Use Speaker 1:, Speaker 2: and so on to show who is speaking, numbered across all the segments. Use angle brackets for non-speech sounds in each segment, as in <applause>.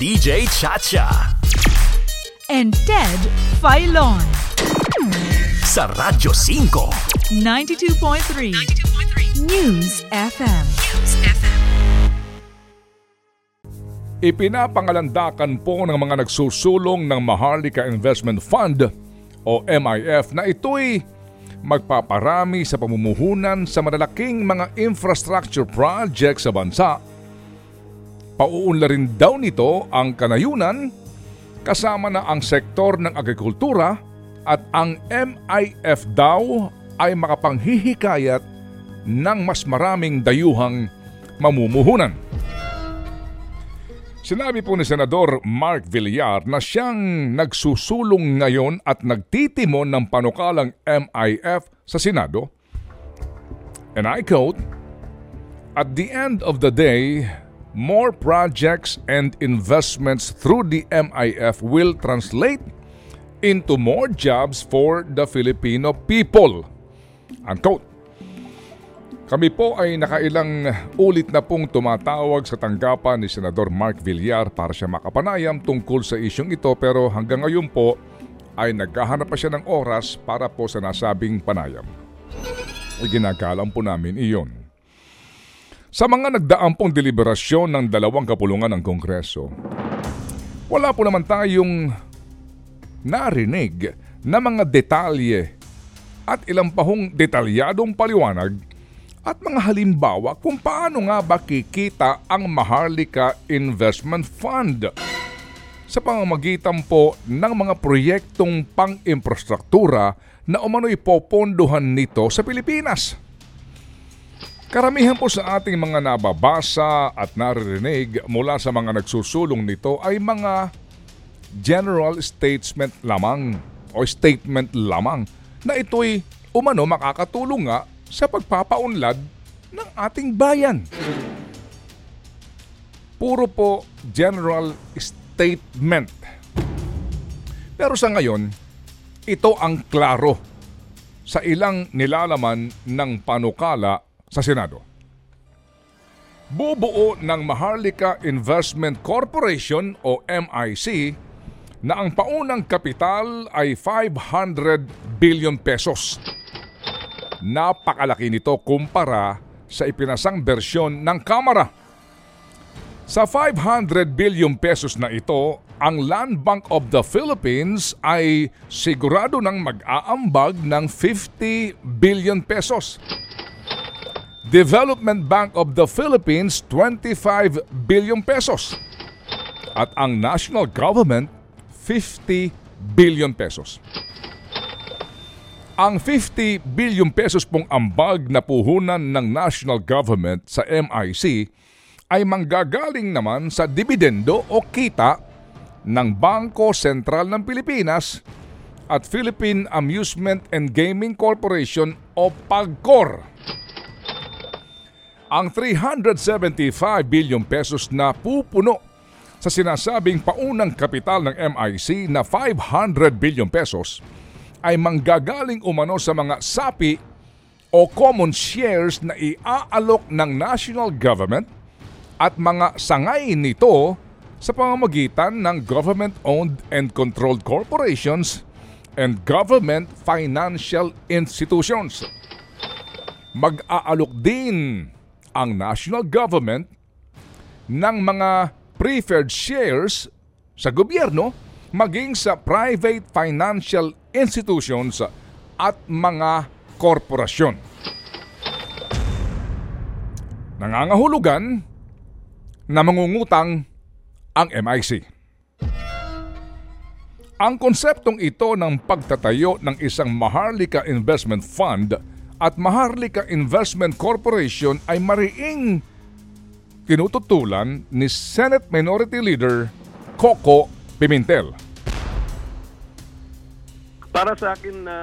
Speaker 1: DJ Chacha.
Speaker 2: and Ted Filon.
Speaker 1: Sa Radyo 5.
Speaker 2: 92.3 News FM.
Speaker 3: Ipinapangalandakan po ng mga nagsusulong ng Maharlika Investment Fund o MIF na ito'y magpaparami sa pamumuhunan sa malalaking mga infrastructure projects sa bansa. Pauunlarin daw nito ang kanayunan kasama na ang sektor ng agrikultura at ang MIF daw ay makapanghihikayat ng mas maraming dayuhang mamumuhunan. Sinabi po ni Senador Mark Villar na siyang nagsusulong ngayon at nagtitimon ng panukalang MIF sa Senado. And I quote, At the end of the day, more projects and investments through the MIF will translate into more jobs for the Filipino people. Unquote. Kami po ay nakailang ulit na pong tumatawag sa tanggapan ni Senador Mark Villar para siya makapanayam tungkol sa isyong ito pero hanggang ngayon po ay naghahanap pa siya ng oras para po sa nasabing panayam. Ginagalang po namin iyon. Sa mga nagdaang pong deliberasyon ng dalawang kapulungan ng Kongreso, wala po naman tayong narinig na mga detalye at ilang pahong detalyadong paliwanag at mga halimbawa kung paano nga ba kikita ang Maharlika Investment Fund sa pamamagitan po ng mga proyektong pang-infrastruktura na umano'y popondohan nito sa Pilipinas. Karamihan po sa ating mga nababasa at naririnig mula sa mga nagsusulong nito ay mga general statement lamang o statement lamang na ito'y umano makakatulong nga sa pagpapaunlad ng ating bayan. Puro po general statement. Pero sa ngayon, ito ang klaro sa ilang nilalaman ng panukala sa Senado. Bubuo ng Maharlika Investment Corporation o MIC na ang paunang kapital ay 500 billion pesos. Napakalaki nito kumpara sa ipinasang bersyon ng Kamara. Sa 500 billion pesos na ito, ang Land Bank of the Philippines ay sigurado ng mag-aambag ng 50 billion pesos. Development Bank of the Philippines 25 billion pesos. At ang national government 50 billion pesos. Ang 50 billion pesos pong ambag na puhunan ng national government sa MIC ay manggagaling naman sa dividendo o kita ng Bangko Sentral ng Pilipinas at Philippine Amusement and Gaming Corporation o PAGCOR. Ang 375 billion pesos na pupuno sa sinasabing paunang kapital ng MIC na 500 billion pesos ay manggagaling umano sa mga sapi o common shares na iaalok ng national government at mga sangay nito sa pamamagitan ng government-owned and controlled corporations and government financial institutions. Mag-aalok din ang national government ng mga preferred shares sa gobyerno maging sa private financial institutions at mga korporasyon. Nangangahulugan na mangungutang ang MIC. Ang konseptong ito ng pagtatayo ng isang Maharlika Investment Fund at Maharlika Investment Corporation ay mariing tinututulan ni Senate Minority Leader Coco Pimentel.
Speaker 4: Para sa akin na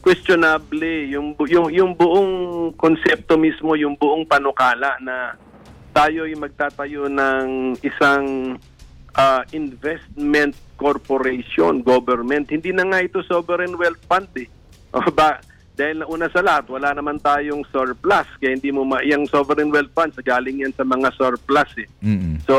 Speaker 4: questionable yung yung yung buong konsepto mismo, yung buong panukala na tayo ay magtatayo ng isang ah, investment corporation, government. Hindi na nga ito sovereign wealth fund eh. <laughs> Ba, dahil nauna sa lahat, wala naman tayong surplus. Kaya hindi mo ma... Yung sovereign wealth funds, galing yan sa mga surplus eh.
Speaker 3: Mm-mm.
Speaker 4: So,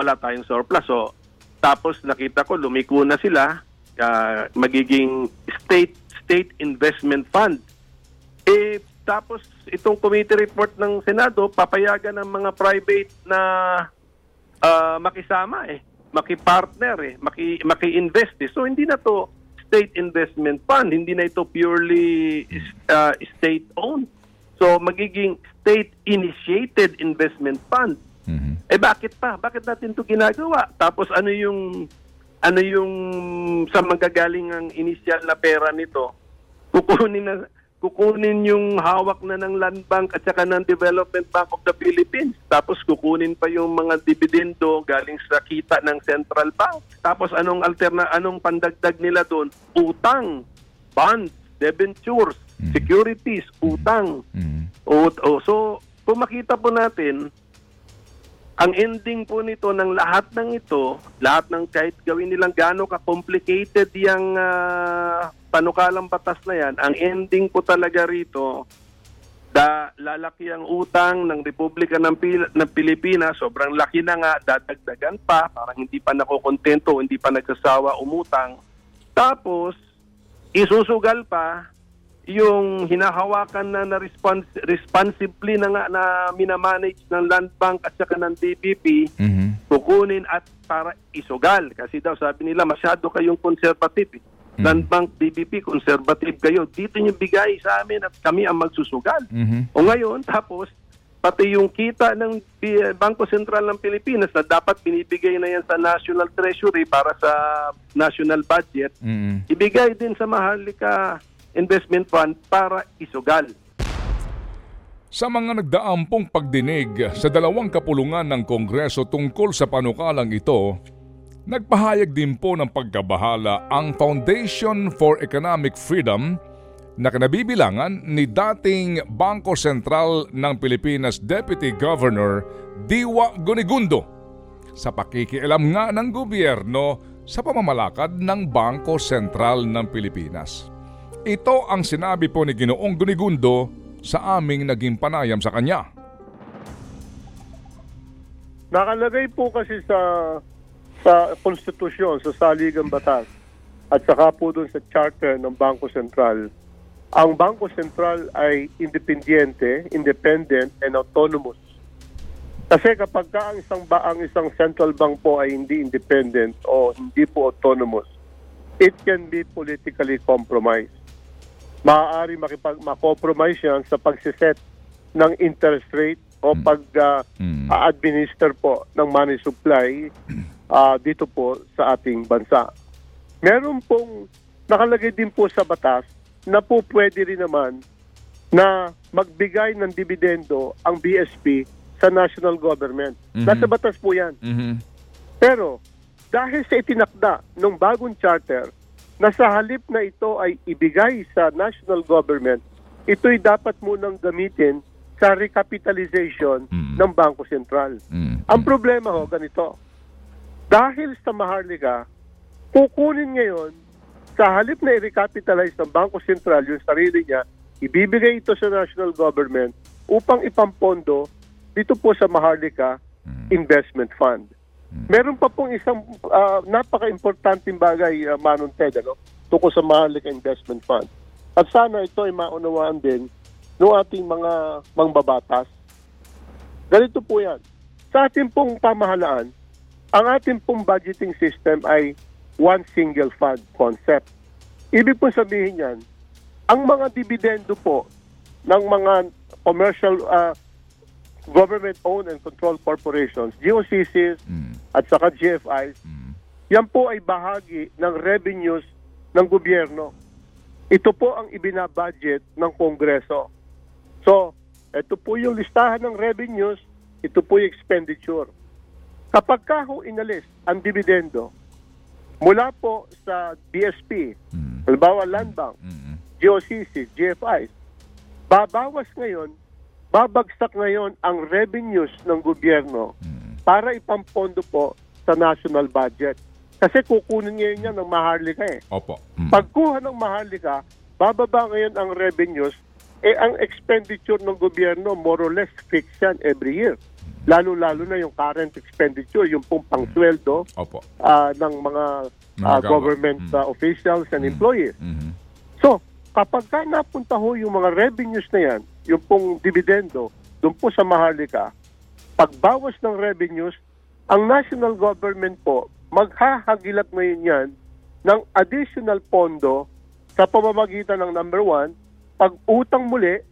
Speaker 4: wala tayong surplus. So, tapos nakita ko, lumiko na sila, ah, magiging state state investment fund. Eh, tapos itong committee report ng Senado, papayagan ng mga private na ah, makisama eh, makipartner eh, maki, maki-invest eh. So, hindi na to state investment fund, hindi na ito purely ah, state-owned. So, magiging state-initiated investment fund.
Speaker 3: Mhm.
Speaker 4: Eh bakit pa? Bakit natin 'to ginagawa? Tapos ano yung ano yung sa magagaling ang initial na pera nito? Kukunin na kukunin yung hawak na ng Land Bank at saka ng Development Bank of the Philippines. Tapos kukunin pa yung mga dividendo galing sa kita ng Central Bank. Tapos anong alterna anong pandagdag nila doon? Utang, bonds, debentures, securities, utang.
Speaker 3: Mhm.
Speaker 4: O, o, so, kung makita po natin, ang ending po nito ng lahat ng ito, lahat ng kahit gawin nilang gaano ka-complicated yung ah, panukalang batas na yan, ang ending po talaga rito, da, lalaki ang utang ng Republika ng, Pil- ng Pilipinas, sobrang laki na nga, dadagdagan pa, parang hindi pa nakokontento, hindi pa nagsasawa umutang. Tapos, isusugal pa yung hinahawakan na na respons- responsibly na nga na minamanage ng Land Bank at saka ng DBP
Speaker 3: Mhm.
Speaker 4: kukunin at para isugal kasi daw sabi nila masyado kayong conservative eh. Land Bank, DBP, conservative kayo. Dito niyo bigay sa amin at kami ang magsusugal.
Speaker 3: Mhm.
Speaker 4: O ngayon, <laughs> tapos, pati yung kita ng B- Bangko Sentral ng Pilipinas na dapat binibigay na yan sa National Treasury para sa national budget,
Speaker 3: Mhm.
Speaker 4: ibigay din sa Maharlika Investment Fund para isugal.
Speaker 3: Sa mga nagdaampong pagdinig sa dalawang kapulungan ng Kongreso tungkol sa panukalang ito, nagpahayag din po ng pagkabahala ang Foundation for Economic Freedom na kinabibilangan ni dating Bangko Sentral ng Pilipinas Deputy Governor Diwa Gonigundo sa pakikialam nga ng gobyerno sa pamamalakad ng Bangko Sentral ng Pilipinas. Ito ang sinabi po ni Ginoong Gunigundo sa aming naging panayam sa kanya.
Speaker 5: Nakalagay po kasi sa sa konstitusyon, sa saligang batas, at saka po dun sa charter ng Bangko Sentral, ang Bangko Sentral ay independiente, independent, and autonomous. Kasi kapag ka ang isang, ba, ang isang central bank po ay hindi independent o hindi po autonomous, it can be politically compromised. Maaari makipag makompromise yan sa pagsiset ng interest rate o pag ah,
Speaker 3: Mm.
Speaker 5: a-administer po ng money supply <clears throat> ah, dito po sa ating bansa. Meron pong nakalagay din po sa batas na po pwede rin naman na magbigay ng dividendo ang BSP sa national government.
Speaker 3: Mhm.
Speaker 5: Nasa batas po yan.
Speaker 3: Mhm.
Speaker 5: Pero dahil sa itinakda ng bagong charter na sa halip na ito ay ibigay sa national government, ito'y dapat munang gamitin sa recapitalization
Speaker 3: Mm.
Speaker 5: ng Bangko Sentral.
Speaker 3: Mm.
Speaker 5: Ang problema ho, ganito. Dahil sa Maharlika, kukunin ngayon, sa halip na i-recapitalize ng Bangko Sentral yung sarili niya, ibibigay ito sa national government upang ipampondo dito po sa Maharlika Investment Fund. Meron pa pong isang ah, napaka-importanting bagay, uh, Manon Ted, ano, tungkol sa Maharlika Investment Fund. At sana ito ay maunawaan din ng ating mga mangbabatas. Ganito po yan. Sa ating pong pamahalaan, ang ating pong budgeting system ay one single fund concept. Ibig po sabihin yan, ang mga dividendo po ng mga commercial uh, government-owned and controlled corporations, GOCCs
Speaker 3: Mm.
Speaker 5: at saka GFIs,
Speaker 3: Mm.
Speaker 5: yan po ay bahagi ng revenues ng gobyerno. Ito po ang ibinabudget ng Kongreso. So, ito po yung listahan ng revenues, ito po yung expenditure. Kapag ka ho inalis ang dividendo mula po sa BSP,
Speaker 3: Mm.
Speaker 5: halimbawa Land Bank,
Speaker 3: Mm.
Speaker 5: GOCC, GFIs, babawas ngayon, babagsak ngayon ang revenues ng gobyerno
Speaker 3: Mm.
Speaker 5: para ipampondo po sa national budget. Kasi kukunin ngayon yan ng Maharlika eh.
Speaker 3: Opo. Mm.
Speaker 5: Pagkuha ng Maharlika, bababa ngayon ang revenues, eh ang expenditure ng gobyerno more or less fixed yan every year. Lalo-lalo na yung current expenditure, yung pong pangsweldo
Speaker 3: Opo.
Speaker 5: ah, ng mga
Speaker 3: Mga
Speaker 5: ah,
Speaker 3: gama-
Speaker 5: government
Speaker 3: Mm.
Speaker 5: ah, officials and employees.
Speaker 3: Mhm.
Speaker 5: Kapag ka napunta ho yung mga revenues na yan, yung pong dividendo, doon po sa Maharlika, pagbawas ng revenues, ang national government po, maghahagilap ngayon yan ng additional pondo sa pamamagitan ng number one, pag-utang muli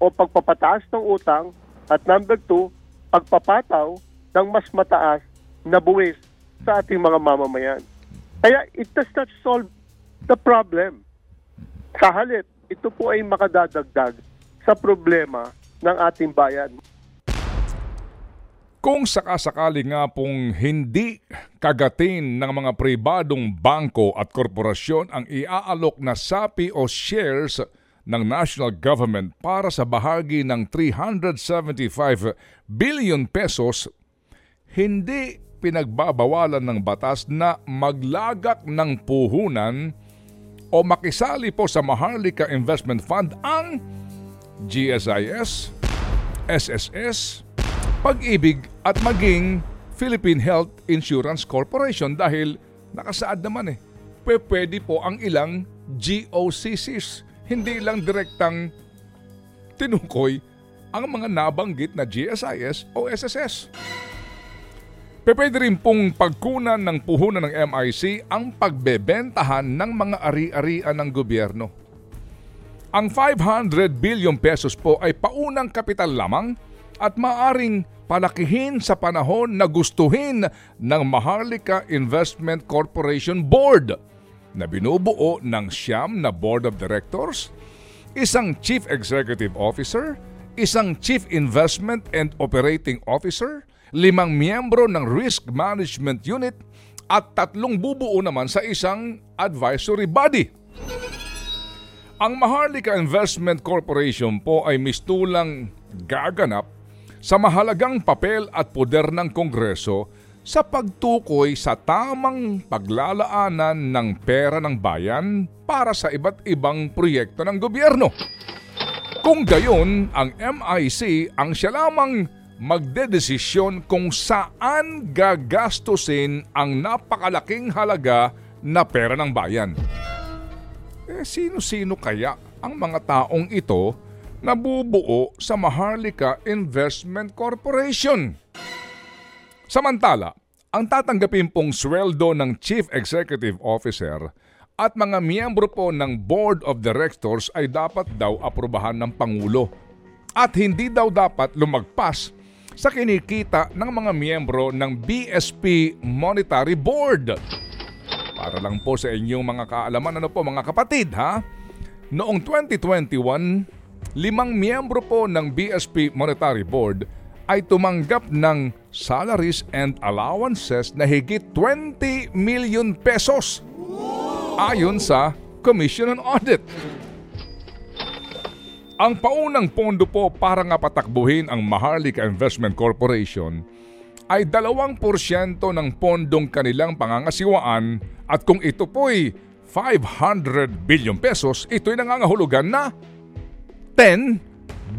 Speaker 5: o pagpapataas ng utang at number two, pagpapataw ng mas mataas na buwis sa ating mga mamamayan. Kaya it does not solve the problem. Sa halip, ito po ay makadadagdag sa problema ng ating bayan.
Speaker 3: Kung sakasakali nga pong hindi kagatin ng mga pribadong bangko at korporasyon ang iaalok na sapi o shares ng national government para sa bahagi ng 375 billion pesos, hindi pinagbabawalan ng batas na maglagak ng puhunan o makisali po sa Maharlika Investment Fund ang GSIS, SSS, Pag-ibig at maging Philippine Health Insurance Corporation dahil nakasaad naman eh. Pwe- Pwede po ang ilang GOCCs, hindi lang direktang tinukoy ang mga nabanggit na GSIS o SSS. Pwede rin pong pagkunan ng puhunan ng MIC ang pagbebentahan ng mga ari-arian ng gobyerno. Ang 500 billion pesos po ay paunang kapital lamang at maaring palakihin sa panahon na gustuhin ng Maharlika Investment Corporation Board na binubuo ng siyam na Board of Directors, isang Chief Executive Officer, isang Chief Investment and Operating Officer, limang miyembro ng Risk Management Unit at tatlong bubuo naman sa isang advisory body. Ang Maharlika Investment Corporation po ay mistulang gaganap sa mahalagang papel at poder ng Kongreso sa pagtukoy sa tamang paglalaanan ng pera ng bayan para sa iba't ibang proyekto ng gobyerno. Kung gayon, ang MIC ang siya lamang magdedesisyon kung saan gagastusin ang napakalaking halaga na pera ng bayan. Eh, sino-sino kaya ang mga taong ito na bubuo sa Maharlika Investment Corporation? Samantala, ang tatanggapin pong sweldo ng Chief Executive Officer at mga miyembro po ng Board of Directors ay dapat daw aprubahan ng Pangulo at hindi daw dapat lumagpas sa kinikita ng mga miyembro ng BSP Monetary Board. Para lang po sa inyong mga kaalaman, ano po mga kapatid ha? Noong 2021, limang miyembro po ng BSP Monetary Board ay tumanggap ng salaries and allowances na higit 20 million pesos ayon sa Commission on Audit. Ang paunang pondo po para nga patakbuhin ang Maharlika Investment Corporation ay 2% ng pondong kanilang pangangasiwaan at kung ito po'y 500 billion pesos, ito'y nangangahulugan na 10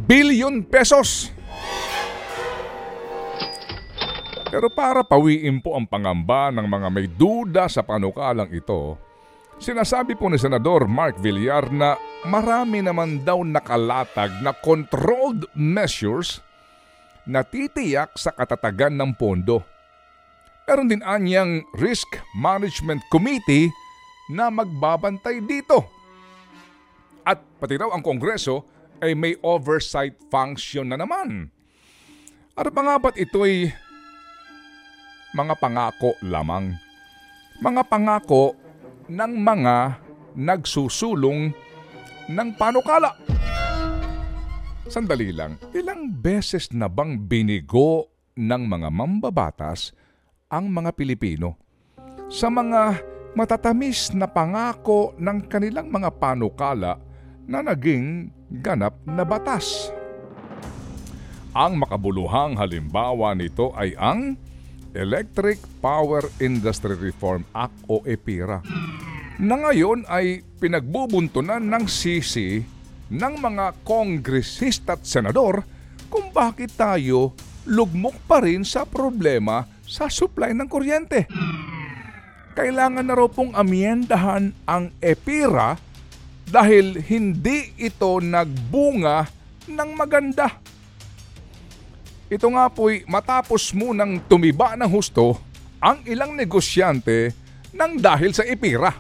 Speaker 3: billion pesos. Pero para pawiin po ang pangamba ng mga may duda sa panukalang ito, sinasabi po ni Senador Mark Villar na marami naman daw nakalatag na controlled measures na titiyak sa katatagan ng pondo. Meron din anyang Risk Management Committee na magbabantay dito. At pati raw ang Kongreso ay may oversight function na naman. Ano pa nga ba't ito'y mga pangako lamang? Mga pangako ng mga nagsusulong ng panukala. Sandali lang, ilang beses na bang binigo ng mga mambabatas ang mga Pilipino sa mga matatamis na pangako ng kanilang mga panukala na naging ganap na batas? Ang makabuluhang halimbawa nito ay ang Electric Power Industry Reform Act o EPIRA na ngayon ay pinagbubuntunan ng sisi ng mga kongresista at senador kung bakit tayo lugmok pa rin sa problema sa supply ng kuryente. Kailangan na raw pong amyendahan ang EPIRA dahil hindi ito nagbunga ng maganda. Ito nga po'y matapos munang tumiba ng husto ang ilang negosyante nang dahil sa EPIRA.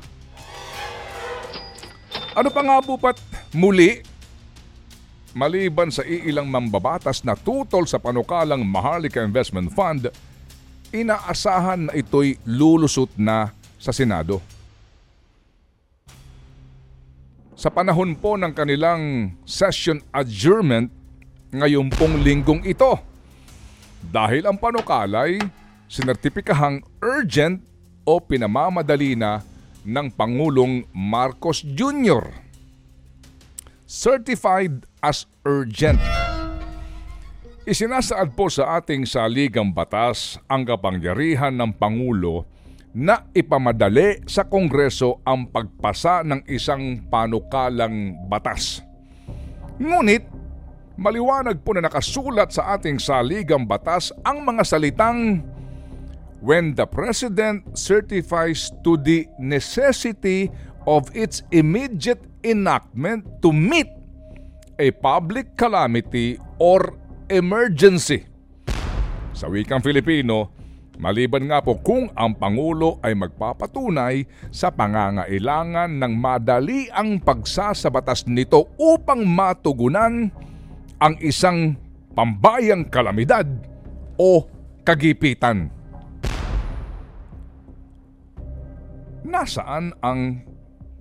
Speaker 3: Ano pa nga po pat muli, maliban sa iilang mambabatas na tutol sa panukalang Maharlika Investment Fund, inaasahan na ito'y lulusot na sa Senado. Sa panahon po ng kanilang session adjournment ngayon pong linggong ito. Dahil ang panukalay sinertipikahang urgent o pinamamadali na ng Pangulong Marcos Jr. Certified as urgent. Isinasaad po sa ating saligang batas ang kapangyarihan ng Pangulo na ipamadali sa Kongreso ang pagpasa ng isang panukalang batas. Ngunit, maliwanag po na nakasulat sa ating saligang batas ang mga salitang when the President certifies to the necessity of its immediate enactment to meet a public calamity or emergency. Sa wikang Filipino, maliban nga po kung ang Pangulo ay magpapatunay sa pangangailangan ng madali ang pagsasabatas nito upang matugunan ang isang pambayang kalamidad o kagipitan. Nasaan ang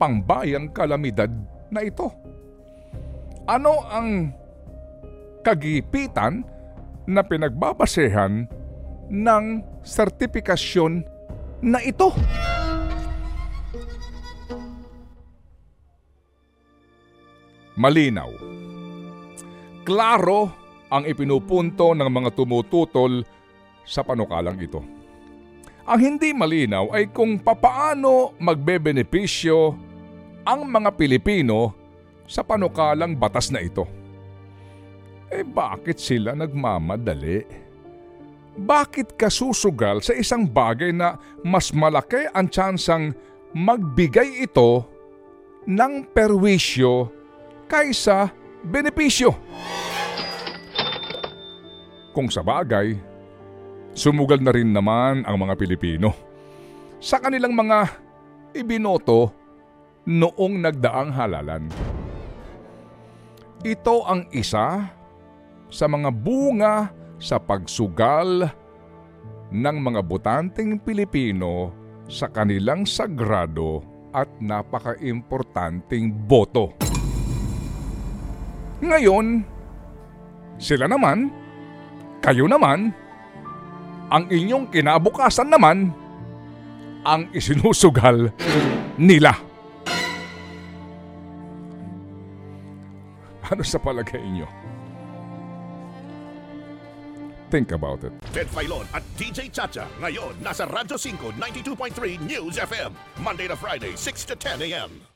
Speaker 3: pangbayang kalamidad na ito? Ano ang kagipitan na pinagbabasehan ng sertipikasyon na ito? Malinaw. Klaro ang ipinupunto ng mga tumututol sa panukalang ito. Ang hindi malinaw ay kung papaano magbebenepisyo ang mga Pilipino sa panukalang batas na ito. Eh bakit sila nagmamadali? Bakit kasusugal sa isang bagay na mas malaki ang tsansang magbigay ito ng perwisyo kaysa benepisyo? Kung sa bagay, sumugal na rin naman ang mga Pilipino sa kanilang mga ibinoto noong nagdaang halalan. Ito ang isa sa mga bunga sa pagsugal ng mga botanteng Pilipino sa kanilang sagrado at napaka-importanting boto. Ngayon, sila naman, kayo naman, ang inyong kinabukasan naman, ang isinusugal nila. Ano sa palagay inyo? Think about it.
Speaker 1: Ted Filon at DJ Chacha. Ngayon, nasa Radyo 5, 92.3 News FM. Monday to Friday, 6 to 10 a.m.